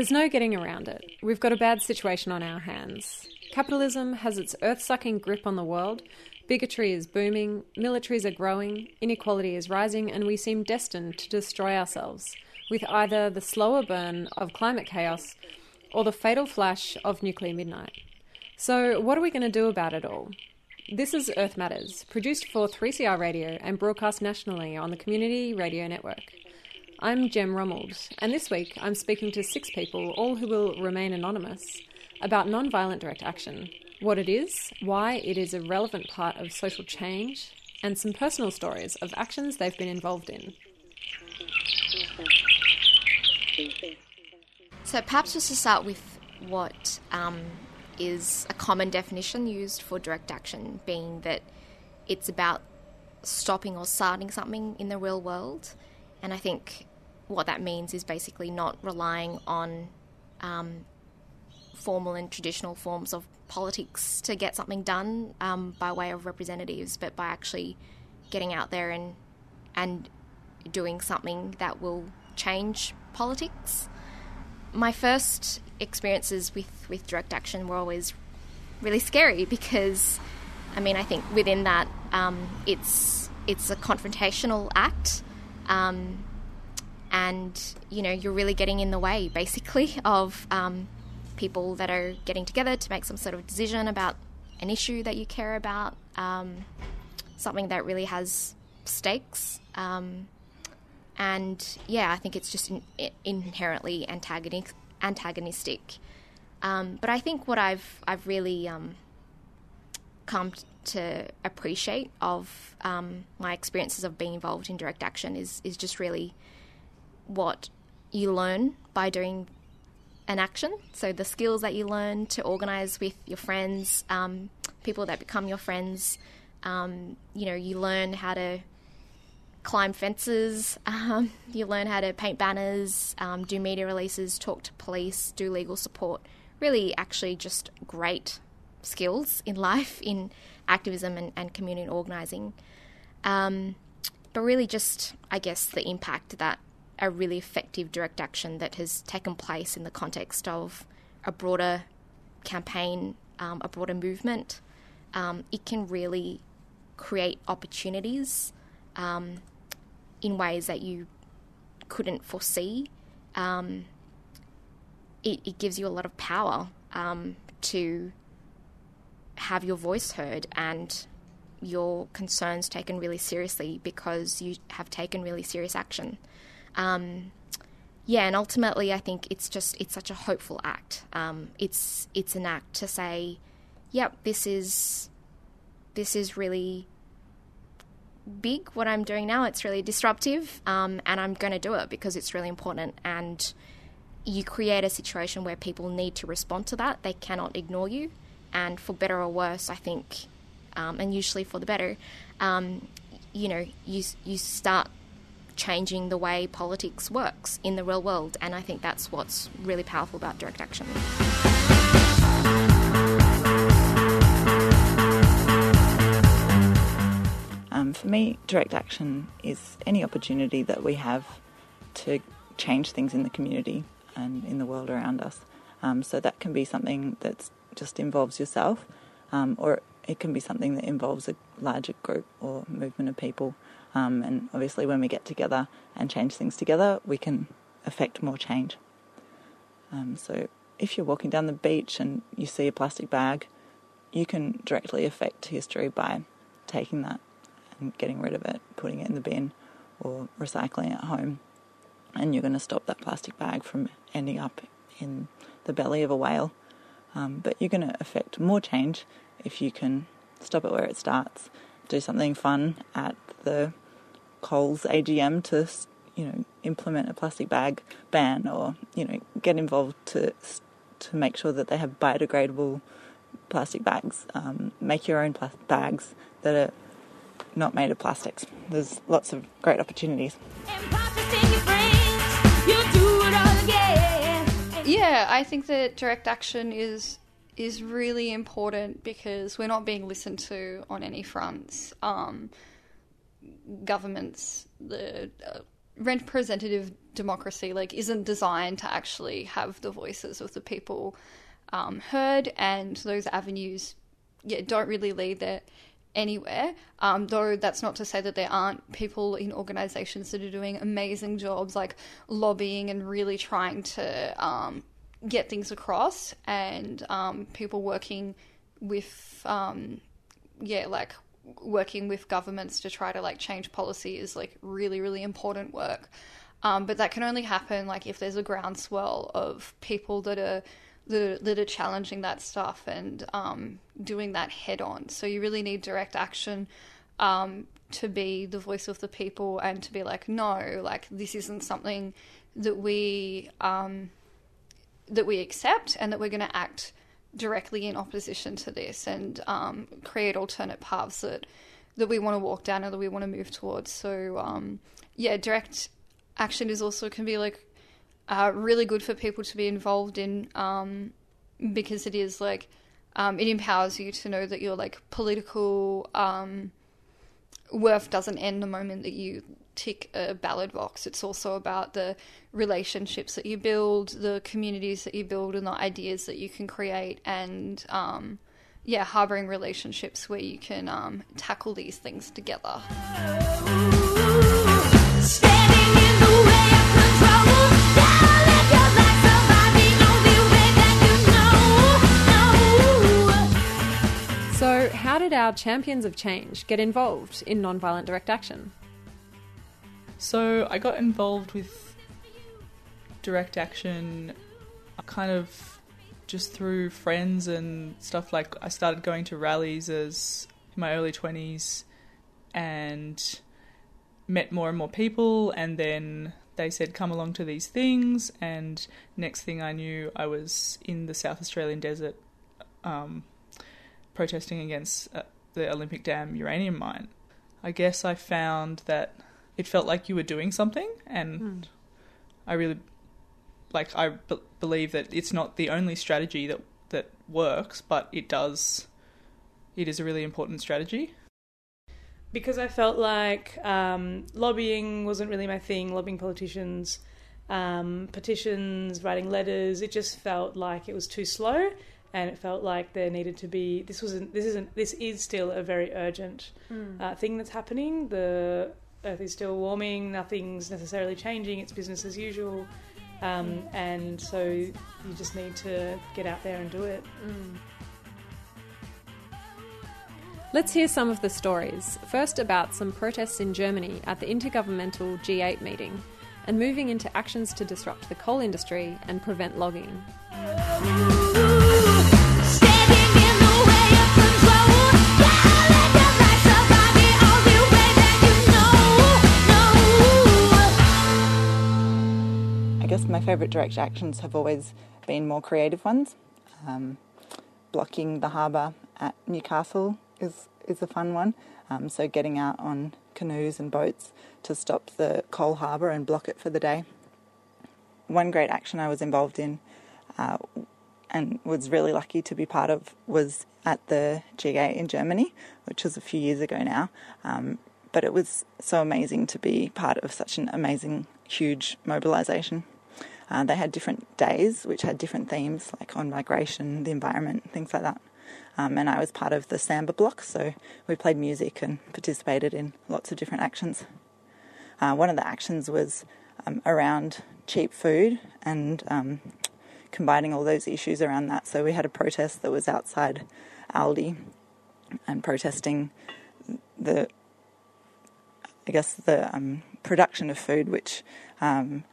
There's no getting around it. We've got a bad situation on our hands. Capitalism has its earth sucking grip on the world, bigotry is booming, militaries are growing, inequality is rising, and we seem destined to destroy ourselves with either the slower burn of climate chaos or the fatal flash of nuclear midnight. So, what are we going to do about it all? This is Earth Matters, produced for 3CR Radio and broadcast nationally on the Community Radio Network. I'm Jem Rommeld, and this week I'm speaking to six people, all who will remain anonymous, about non-violent direct action, what it is, why it is a relevant part of social change, and some personal stories of actions they've been involved in. So, perhaps just to start with what um, is a common definition used for direct action, being that it's about stopping or starting something in the real world. And I think what that means is basically not relying on um, formal and traditional forms of politics to get something done um, by way of representatives, but by actually getting out there and and doing something that will change politics. My first experiences with, with direct action were always really scary because, I mean, I think within that um, it's it's a confrontational act. Um, and you know you're really getting in the way basically of um, people that are getting together to make some sort of decision about an issue that you care about um, something that really has stakes um, and yeah i think it's just in, inherently antagonistic antagonistic. Um, but i think what i've i've really um, come to appreciate of um, my experiences of being involved in direct action is is just really what you learn by doing an action. So the skills that you learn to organize with your friends, um, people that become your friends. Um, you know, you learn how to climb fences. Um, you learn how to paint banners, um, do media releases, talk to police, do legal support. Really, actually, just great skills in life in activism and, and community organizing. Um, but really, just I guess the impact that a really effective direct action that has taken place in the context of a broader campaign, um, a broader movement, um, it can really create opportunities um, in ways that you couldn't foresee. Um, it, it, gives you a lot of power um, to have your voice heard and your concerns taken really seriously because you have taken really serious action. Um, yeah, and ultimately, I think it's just it's such a hopeful act. Um, it's it's an act to say, "Yep, this is this is really big. What I'm doing now, it's really disruptive, um, and I'm going to do it because it's really important." And you create a situation where people need to respond to that; they cannot ignore you. And for better or worse, I think, um, and usually for the better, um, you know, you you start changing the way politics works in the real world. And I think that's what's really powerful about direct action. Um, for me, direct action is any opportunity that we have to change things in the community and in the world around us. Um, so that can be something that just involves yourself, um, or it can be something that involves a larger group or movement of people. Um, and obviously, when we get together and change things together, we can affect more change. Um, so, if you're walking down the beach and you see a plastic bag, you can directly affect history by taking that and getting rid of it, putting it in the bin, or recycling at home. And you're going to stop that plastic bag from ending up in the belly of a whale. Um, but you're going to affect more change if you can stop it where it starts, do something fun at the Coles AGM to you know implement a plastic bag ban or you know get involved to to make sure that they have biodegradable plastic bags. Um, make your own plastic bags that are not made of plastics. There's lots of great opportunities. Yeah, I think that direct action is is really important because we're not being listened to on any fronts. Um, governments, the uh, representative democracy like isn't designed to actually have the voices of the people um, heard, and those avenues, yeah, don't really lead there anywhere. Um, though that's not to say that there aren't people in organisations that are doing amazing jobs, like lobbying and really trying to um, get things across, and um, people working with, um, yeah, like working with governments to try to like change policy is like really really important work. Um, but that can only happen like if there's a groundswell of people that are that, that are challenging that stuff and um, doing that head on. So you really need direct action um, to be the voice of the people and to be like, no, like this isn't something that we um, that we accept and that we're going to act directly in opposition to this and um, create alternate paths that that we want to walk down or that we want to move towards. So um, yeah, direct action is also can be like uh, really good for people to be involved in um, because it is like um, it empowers you to know that your like political um, worth doesn't end the moment that you tick a ballot box. It's also about the relationships that you build, the communities that you build, and the ideas that you can create, and um, yeah, harboring relationships where you can um, tackle these things together. So, how did our champions of change get involved in nonviolent direct action? So, I got involved with direct action kind of just through friends and stuff like I started going to rallies as in my early 20s and met more and more people and then they said come along to these things and next thing I knew I was in the South Australian desert um, protesting against uh, the Olympic Dam uranium mine, I guess I found that it felt like you were doing something, and mm. I really like I b- believe that it's not the only strategy that that works, but it does. It is a really important strategy. Because I felt like um, lobbying wasn't really my thing, lobbying politicians, um, petitions, writing letters. It just felt like it was too slow and it felt like there needed to be this wasn't this isn't this is still a very urgent mm. uh, thing that's happening the earth is still warming nothing's necessarily changing it's business as usual um, and so you just need to get out there and do it mm. Let's hear some of the stories. First, about some protests in Germany at the Intergovernmental G8 meeting, and moving into actions to disrupt the coal industry and prevent logging. Guess my favourite direct actions have always been more creative ones. Um, blocking the harbour at Newcastle is is a fun one. Um, so getting out on canoes and boats to stop the coal harbour and block it for the day. One great action I was involved in uh, and was really lucky to be part of was at the G8 in Germany, which was a few years ago now. Um, but it was so amazing to be part of such an amazing, huge mobilisation. Uh, they had different days which had different themes, like on migration, the environment, things like that. Um, and I was part of the Samba block, so we played music and participated in lots of different actions. Uh, one of the actions was um, around cheap food and um, combining all those issues around that. So we had a protest that was outside Aldi and protesting the, I guess, the um, production of food, which um,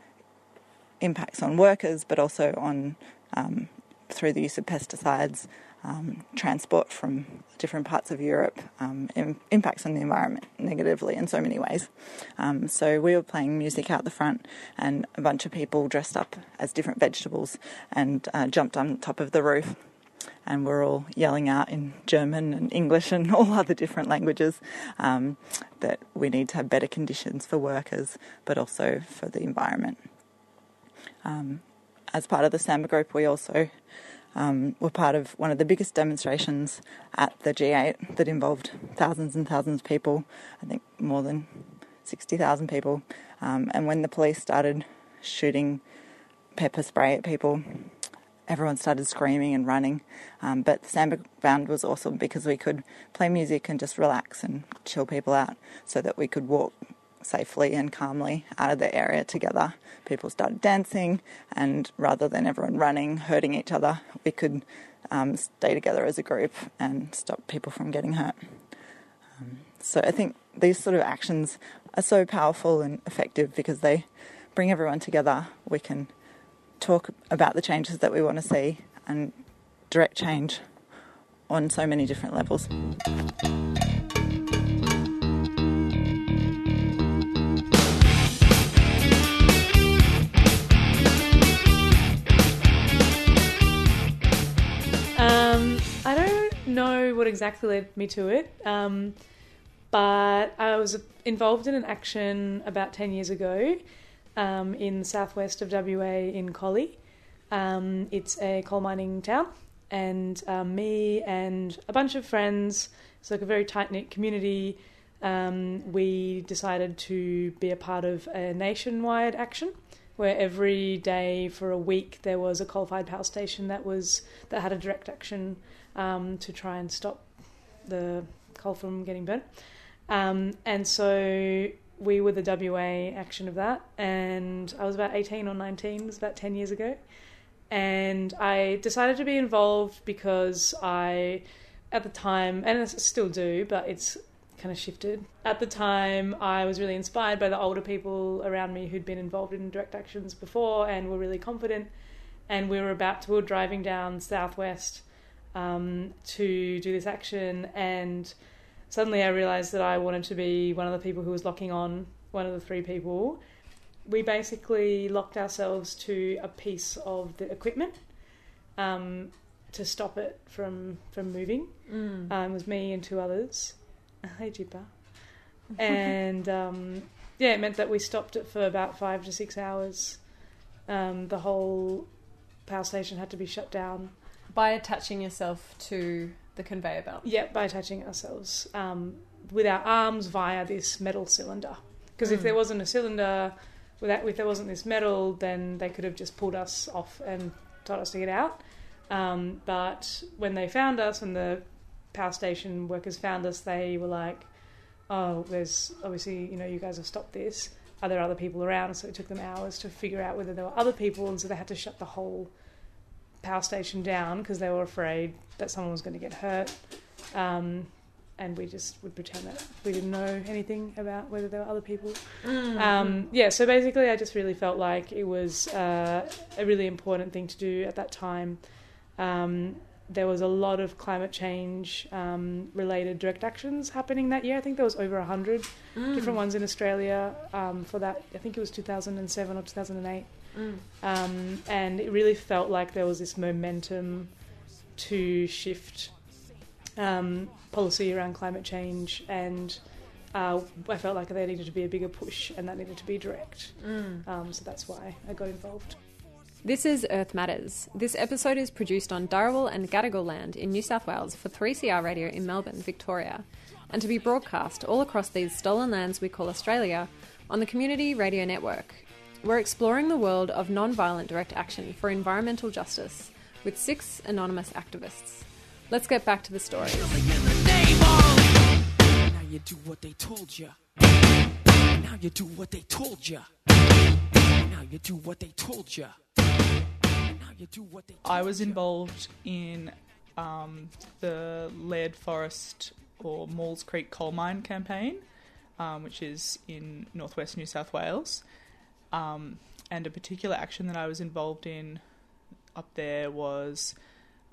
impacts on workers, but also on um, through the use of pesticides, um, transport from different parts of Europe, um, impacts on the environment negatively in so many ways. Um, so we were playing music out the front, and a bunch of people dressed up as different vegetables and uh, jumped on top of the roof. And we're all yelling out in German and English and all other different languages um, that we need to have better conditions for workers, but also for the environment. Um, as part of the Samba group, we also um, were part of one of the biggest demonstrations at the G8 that involved thousands and thousands of people. I think more than 60,000 people. Um, and when the police started shooting pepper spray at people, everyone started screaming and running. Um, but the Samba Band was awesome because we could play music and just relax and chill people out so that we could walk safely and calmly out of the area together. People started dancing, and rather than everyone running, hurting each other, we could um, stay together as a group and stop people from getting hurt. Um, so I think these sort of actions are so powerful and effective because they bring everyone together. We can talk about the changes that we want to see and direct change on so many different levels. Know what exactly led me to it, um, but I was involved in an action about 10 years ago um, in the southwest of WA in Collie. Um, it's a coal mining town, and um, me and a bunch of friends, it's like a very tight knit community. Um, we decided to be a part of a nationwide action where every day for a week there was a coal-fired power station that was that had a direct action um, to try and stop the coal from getting burnt. Um, and so we were the WA action of that, and I was about 18 or 19, it was about 10 years ago. And I decided to be involved because I, at the time, and I still do, but it's kind of shifted. At the time, I was really inspired by the older people around me who'd been involved in direct actions before and were really confident. And we were about to, we were driving down southwest um, to do this action, and suddenly I realised that I wanted to be one of the people who was locking on one of the three people. We basically locked ourselves to a piece of the equipment um, to stop it from from moving. Mm. Um, it was me and two others. Hey, Jippa. And um, yeah, it meant that we stopped it for about five to six hours. Um, the whole power station had to be shut down. By attaching yourself to the conveyor belt. Yeah, by attaching ourselves um, with our arms via this metal cylinder. Because if Mm. there wasn't a cylinder, without if there wasn't this metal, then they could have just pulled us off and told us to get out. Um, but when they found us, when the power station workers found us, they were like, "Oh, there's obviously you know you guys have stopped this. Are there other people around?" So it took them hours to figure out whether there were other people, and so they had to shut the whole power station down because they were afraid that someone was going to get hurt. Um, and we just would pretend that we didn't know anything about whether there were other people. Mm. Um, yeah, so basically, I just really felt like it was uh, a really important thing to do at that time. Um, there was a lot of climate change um, related direct actions happening that year. I think there was over 100 Mm. different ones in Australia um, for that. I think it was 2007 or 2008. Mm. Um, and it really felt like there was this momentum to shift um, policy around climate change, and uh, I felt like there needed to be a bigger push, and that needed to be direct. Mm. Um, so that's why I got involved. This is Earth Matters. This episode is produced on Darawal and Gadigal land in New South Wales for 3CR Radio in Melbourne, Victoria, and to be broadcast all across these stolen lands we call Australia on the Community Radio Network. We're exploring the world of non-violent direct action for environmental justice with six anonymous activists. Let's get back to the story. Now you do what they told you. Now you do what they told you. Now you do what they told you. Now you do what they told I was involved in um, the Leard Forest or Maules Creek coal mine campaign, um, which is in northwest New South Wales. Um, and a particular action that I was involved in up there was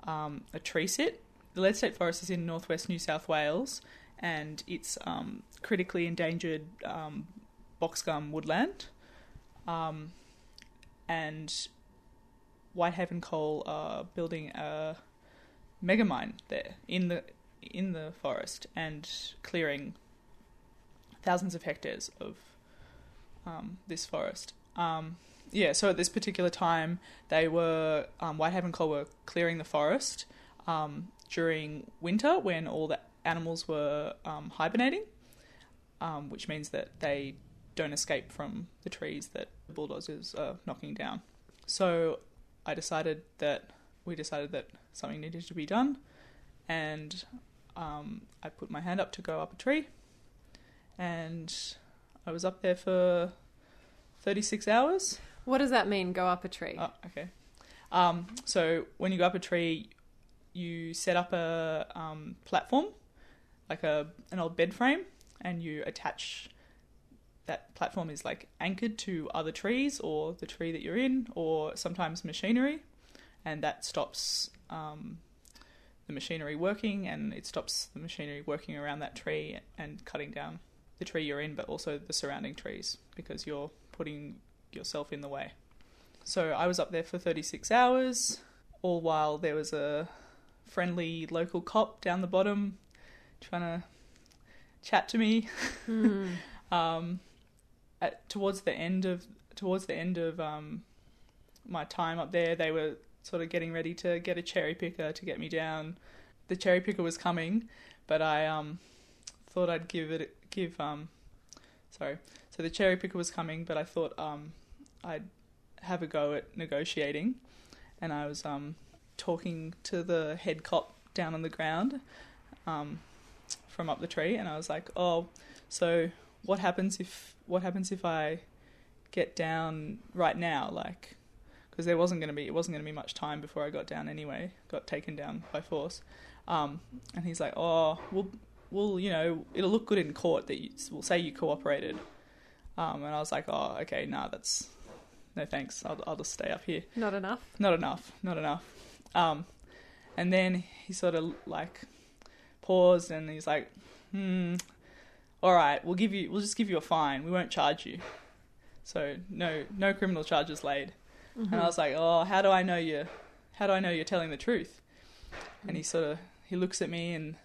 um, a tree sit. The Leard State Forest is in northwest New South Wales, and it's um, critically endangered um, boxgum woodland. Um, and Whitehaven Coal are building a mega mine there in the in the forest and clearing thousands of hectares of um, this forest. Um, yeah, so at this particular time, they were um, Whitehaven Coal were clearing the forest um, during winter when all the animals were um, hibernating, um, which means that they don't escape from the trees that the bulldozers are knocking down. So I decided that we decided that something needed to be done, and I put my hand up to go up a tree, and I was up there for 36 hours. What does that mean? Go up a tree. Oh, okay. Um, so when you go up a tree, you set up a um, platform, like a an old bed frame, and you attach. That platform is like anchored to other trees or the tree that you're in, or sometimes machinery, and that stops um, the machinery working, and it stops the machinery working around that tree and cutting down the tree you're in, but also the surrounding trees because you're putting yourself in the way. So I was up there for 36 hours, all while there was a friendly local cop down the bottom trying to chat to me. um, at, towards the end of towards the end of um, my time up there, they were sort of getting ready to get a cherry picker to get me down. The cherry picker was coming, but I um, thought I'd give it give um, sorry. So the cherry picker was coming, but I thought um, I'd have a go at negotiating, and I was um, talking to the head cop down on the ground um, from up the tree, and I was like, "Oh, so what happens if what happens if I get down right now? Like, because there wasn't going to be it wasn't going to be much time before I got down anyway. Got taken down by force." Um, and he's like, "Oh, we'll, we'll, you know, it'll look good in court that you, we'll say you cooperated." Um, and I was like, "Oh, okay, nah, that's no thanks. I'll, I'll just stay up here." Not enough. not enough, not enough. Um, and then he sort of like paused and he's like, hmm, all right, we'll give you, we'll just give you a fine. We won't charge you. So no, no criminal charges laid. And I was like, oh, how do I know you? How do I know you're telling the truth? And he sort of he looks at me and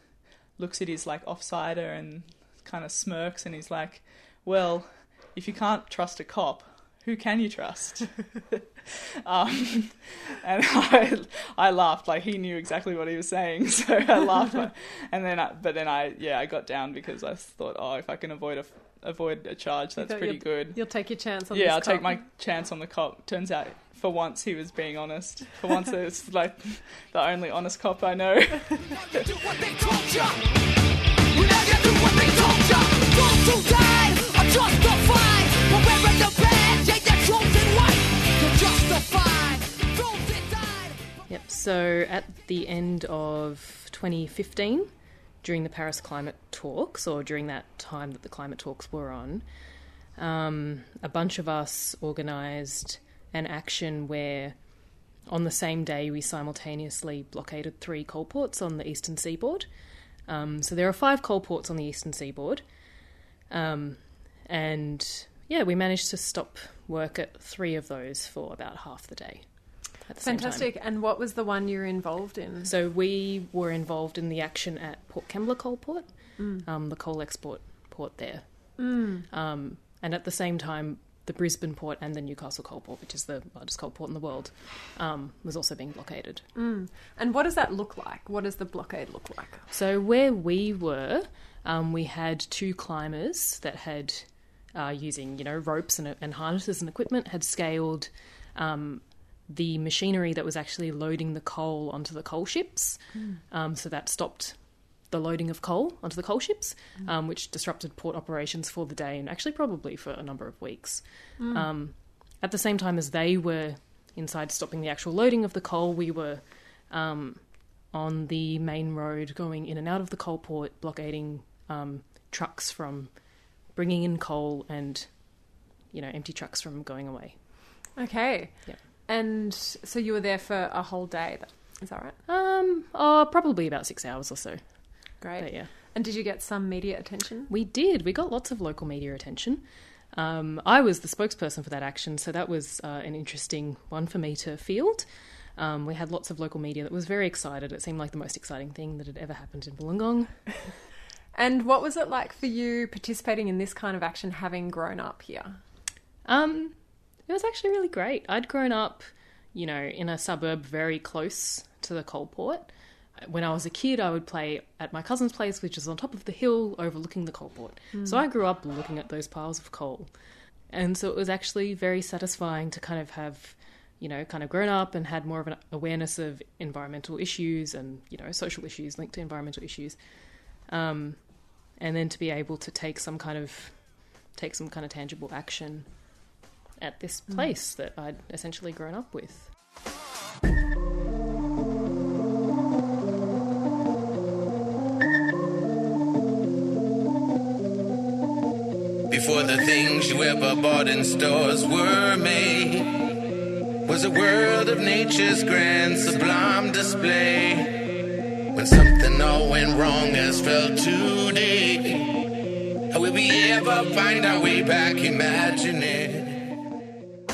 looks at his like offsider and kind of smirks and he's like, well, if you can't trust a cop, who can you trust? um, and I, I laughed like he knew exactly what he was saying, so I laughed. and then, I, but then I, yeah, I got down because I thought, oh, if I can avoid a avoid a charge, that's pretty you'd- good. You'll take your chance on the cop. Yeah, I'll take my chance on the cop. Turns out, for once, he was being honest. For once, it's like the only honest cop I know. do what they told ya. You never do what they told ya. Those who died are justified. But wearing the badge ain't the chosen white. You're justified. Those that died. Yep. So at the end of 2015, during the Paris climate talks, or during that time that the climate talks were on, um, a bunch of us organised an action where, on the same day, we simultaneously blockaded three coal ports on the eastern seaboard. Um, so there are five coal ports on the eastern seaboard. Um, and yeah, we managed to stop work at three of those for about half the day. The. Fantastic. And what was the one you were involved in? So we were involved in the action at Port Kembla Coal Port, um, the coal export port there. Um, and at the same time, the Brisbane port and the Newcastle coal port, which is the largest coal port in the world, um, was also being blockaded. And what does that look like? What does the blockade look like? So where we were, um, we had two climbers that had, uh, using you know ropes and, and harnesses and equipment, had scaled um, the machinery that was actually loading the coal onto the coal ships. Um, so that stopped the loading of coal onto the coal ships, um, which disrupted port operations for the day and actually probably for a number of weeks. Um, at the same time as they were inside stopping the actual loading of the coal, we were um, on the main road going in and out of the coal port, blockading um, trucks from bringing in coal and you know empty trucks from going away. Okay. Yeah. And so you were there for a whole day. Is that right? Um, oh, probably about six hours or so. Great. But yeah, And did you get some media attention? we did. We got lots of local media attention. Um, I was the spokesperson for that action, so that was uh, an interesting one for me to field. Um, we had lots of local media that was very excited. It seemed like the most exciting thing that had ever happened in Wollongong. And what was it like for you participating in this kind of action having grown up here? Um, it was actually really great. I'd grown up, you know, in a suburb very close to the coal port, when I was a kid, I would play at my cousin's place, which is on top of the hill overlooking the coal port. So I grew up looking at those piles of coal. And so it was actually very satisfying to kind of have, you know, kind of grown up and had more of an awareness of environmental issues and, you know, social issues linked to environmental issues. Um, and then to be able to take some kind of take some kind of tangible action at this place that I'd essentially grown up with. Before the things you ever bought in stores were made, was a world of nature's grand sublime display. When something all went wrong as felt today, how will we ever find our way back? Imagine it.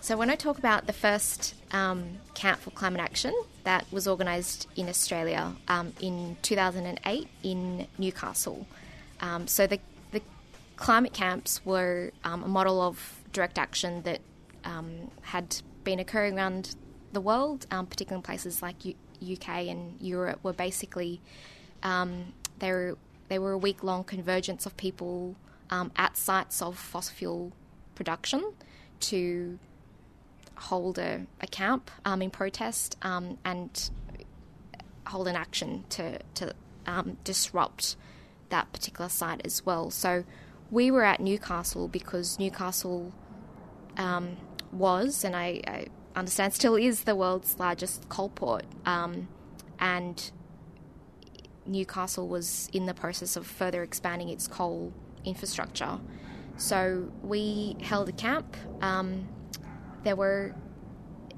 So, when I talk about the first um, camp for climate action that was organised in Australia um, in 2008 in Newcastle, um, so the climate camps were um, a model of direct action that um, had been occurring around the world, um, particularly in places like U- UK and Europe, were basically um, they were they were a week long convergence of people um, at sites of fossil fuel production to hold a, a camp um, in protest and hold an action to to disrupt that particular site as well. So we were at Newcastle because Newcastle um, was, and I, I understand still is, the world's largest coal port, um, and Newcastle was in the process of further expanding its coal infrastructure. So we held a camp. Um, there were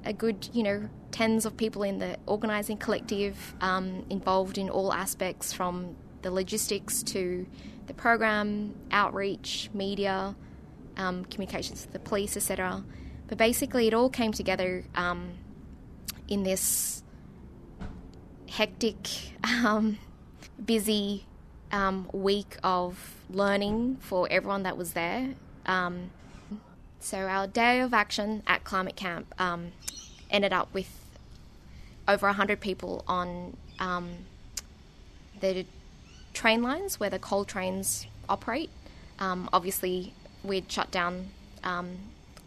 a good, you know, tens of people in the organising collective um, involved in all aspects from the logistics to the program, outreach, media, um, communications with the police, etc. But basically, it all came together um, in this hectic, um, busy um, week of learning for everyone that was there. Um, so our day of action at Climate Camp um, ended up with over 100 people on the train lines where the coal trains operate. Um, obviously, we'd shut down um,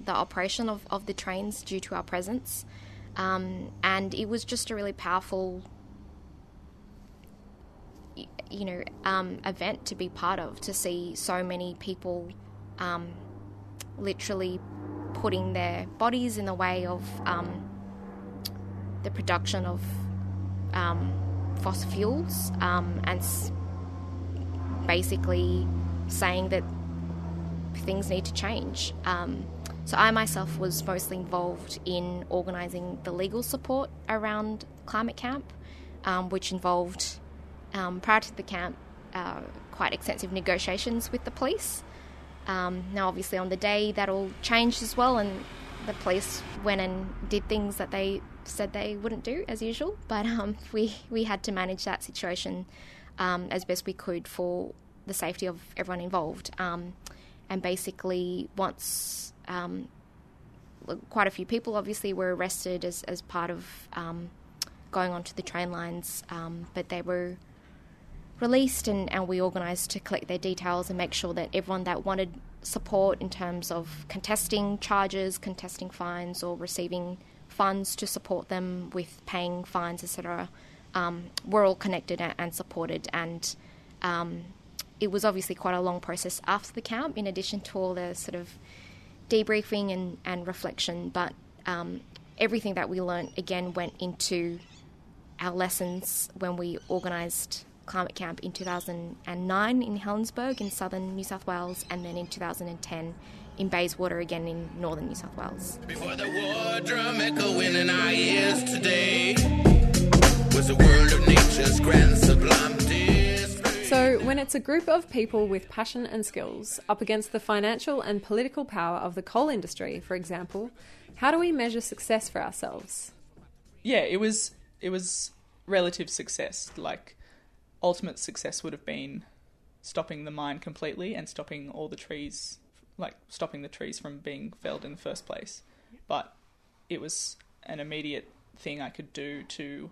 the operation of, of the trains due to our presence. Um, and it was just a really powerful, you know, um, event to be part of, to see so many people um, literally putting their bodies in the way of um, the production of fossil fuels and s- basically saying that things need to change. Um, so I myself was mostly involved in organising the legal support around Climate Camp, um, which involved, um, prior to the camp, uh, quite extensive negotiations with the police. Um, now, obviously, on the day that all changed as well, and the police went and did things that they said they wouldn't do as usual. But um, we we had to manage that situation um, as best we could for the safety of everyone involved. Um, and basically, once um, quite a few people obviously were arrested as as part of um, going onto the train lines, um, but they were released and, and we organised to collect their details and make sure that everyone that wanted support in terms of contesting charges, contesting fines, or receiving funds to support them with paying fines, etc., um, were all connected and, supported. And um, it was obviously quite a long process after the camp, in addition to all the sort of debriefing and, and reflection. But um, everything that we learnt again went into our lessons when we organised climate camp in 2009 in Helensburgh in southern New South Wales, and then in 2010 in Bayswater again in northern New South Wales. Was a world of nature's grand sublime display. So, when it's a group of people with passion and skills up against the financial and political power of the coal industry, for example, how do we measure success for ourselves? yeah, it was it was relative success. Like ultimate success would have been stopping the mine completely and stopping all the trees, like stopping the trees from being felled in the first place. But it was an immediate thing I could do to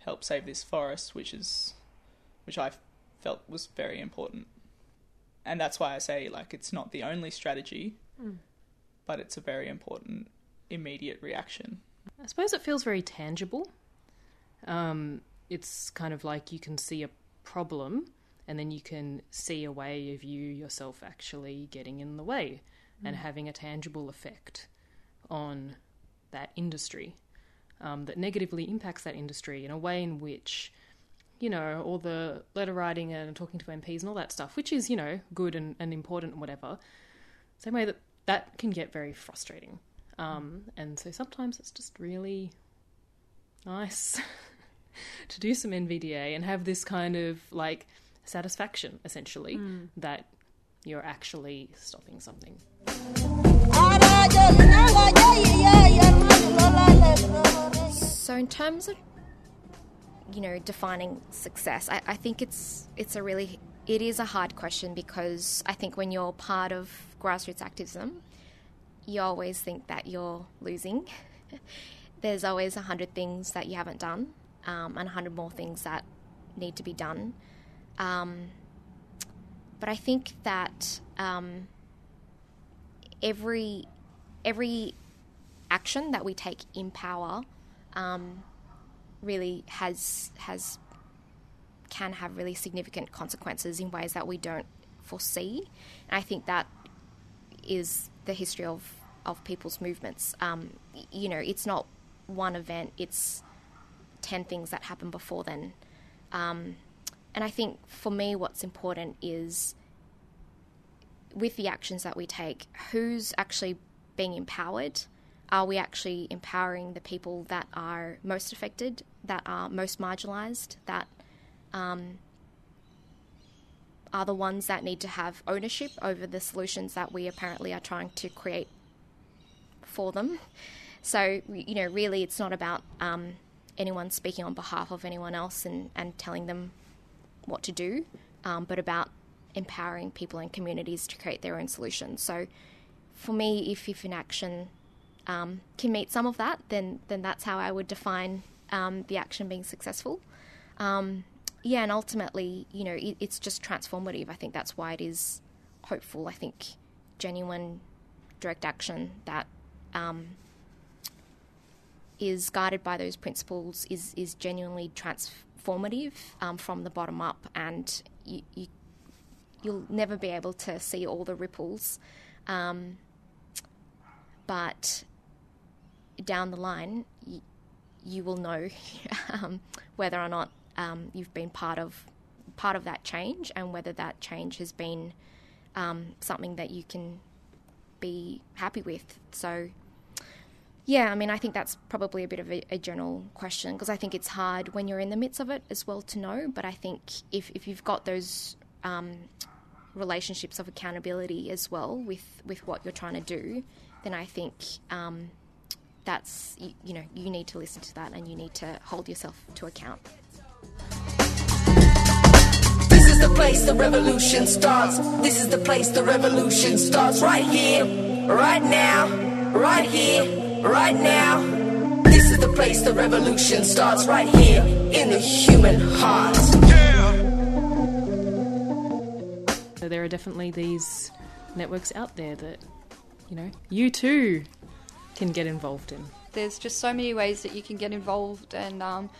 help save this forest, which is which I felt was very important. And that's why I say like it's not the only strategy, but it's a very important immediate reaction. I suppose it feels very tangible. Um, it's kind of like you can see a problem and then you can see a way of you yourself actually getting in the way and having a tangible effect on that industry um, that negatively impacts that industry in a way in which, you know, all the letter writing and talking to MPs and all that stuff, which is, you know, good and, and important and whatever, same way that that can get very frustrating. Um, and so sometimes it's just really nice to do some NVDA and have this kind of like satisfaction, essentially, that you're actually stopping something. So in terms of you know defining success, I, I think it's it's a really it is a hard question because I think when you're part of grassroots activism, you always think that you're losing. There's always a hundred things that you haven't done, um, and a hundred more things that need to be done. Um, but I think that um, every every action that we take in power um, really has has can have really significant consequences in ways that we don't foresee. And I think that is the history of of people's movements. Um, you know, it's not one event; it's ten things that happen before then. Um, and I think for me, what's important is with the actions that we take, who's actually being empowered? Are we actually empowering the people that are most affected, that are most marginalised, that um, are the ones that need to have ownership over the solutions that we apparently are trying to create for them? So, you know, really, it's not about um, anyone speaking on behalf of anyone else and, and telling them what to do, um, but about empowering people and communities to create their own solutions. So, for me, if, if action um, can meet some of that, then then that's how I would define um, the action being successful. Um, yeah, and ultimately, you know, it, it's just transformative. I think that's why it is hopeful. I think genuine direct action that um, is guided by those principles is is genuinely transformative um, from the bottom up, and you, you you'll never be able to see all the ripples, um, but down the line, you, you will know um, whether or not um, you've been part of part of that change, and whether that change has been um, something that you can be happy with. So, yeah, I mean, I think that's probably a bit of a, a general question because I think it's hard when you're in the midst of it as well to know. But I think if if you've got those um, relationships of accountability as well with with what you're trying to do, then I think um, that's you, you know you need to listen to that and you need to hold yourself to account. This is the place the revolution starts. This is the place the revolution starts. Right here, right now, right here, right now. This is the place the revolution starts. Right here in the human heart. So there are definitely these networks out there that, you know, you too can get involved in. There's just so many ways that you can get involved and um,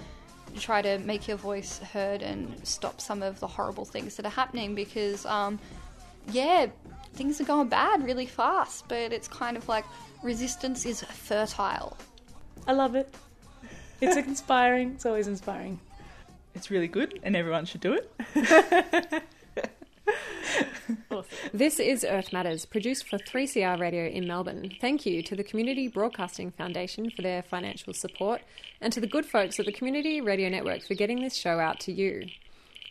try to make your voice heard and stop some of the horrible things that are happening because, um, yeah, things are going bad really fast, but it's kind of like resistance is fertile. I love it. It's inspiring. It's always inspiring. It's really good, and everyone should do it. This is Earth Matters, produced for 3CR Radio in Melbourne. Thank you to the Community Broadcasting Foundation for their financial support, and to the good folks at the Community Radio Network for getting this show out to you.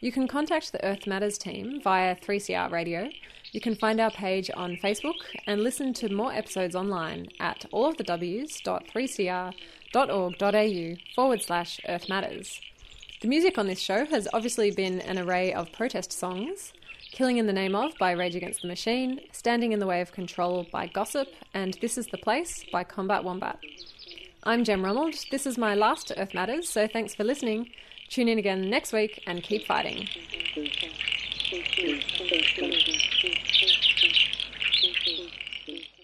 You can contact the Earth Matters team via 3CR Radio. You can find our page on Facebook and listen to more episodes online at allofthews.3cr.org.au forward slash Earth Matters. The music on this show has obviously been an array of protest songs Killing in the Name of by Rage Against the Machine, Standing in the Way of Control by Gossip, and This is the Place by Combat Wombat. I'm Jem Rommeld. This is my last Earth Matters, so thanks for listening. Tune in again next week and keep fighting.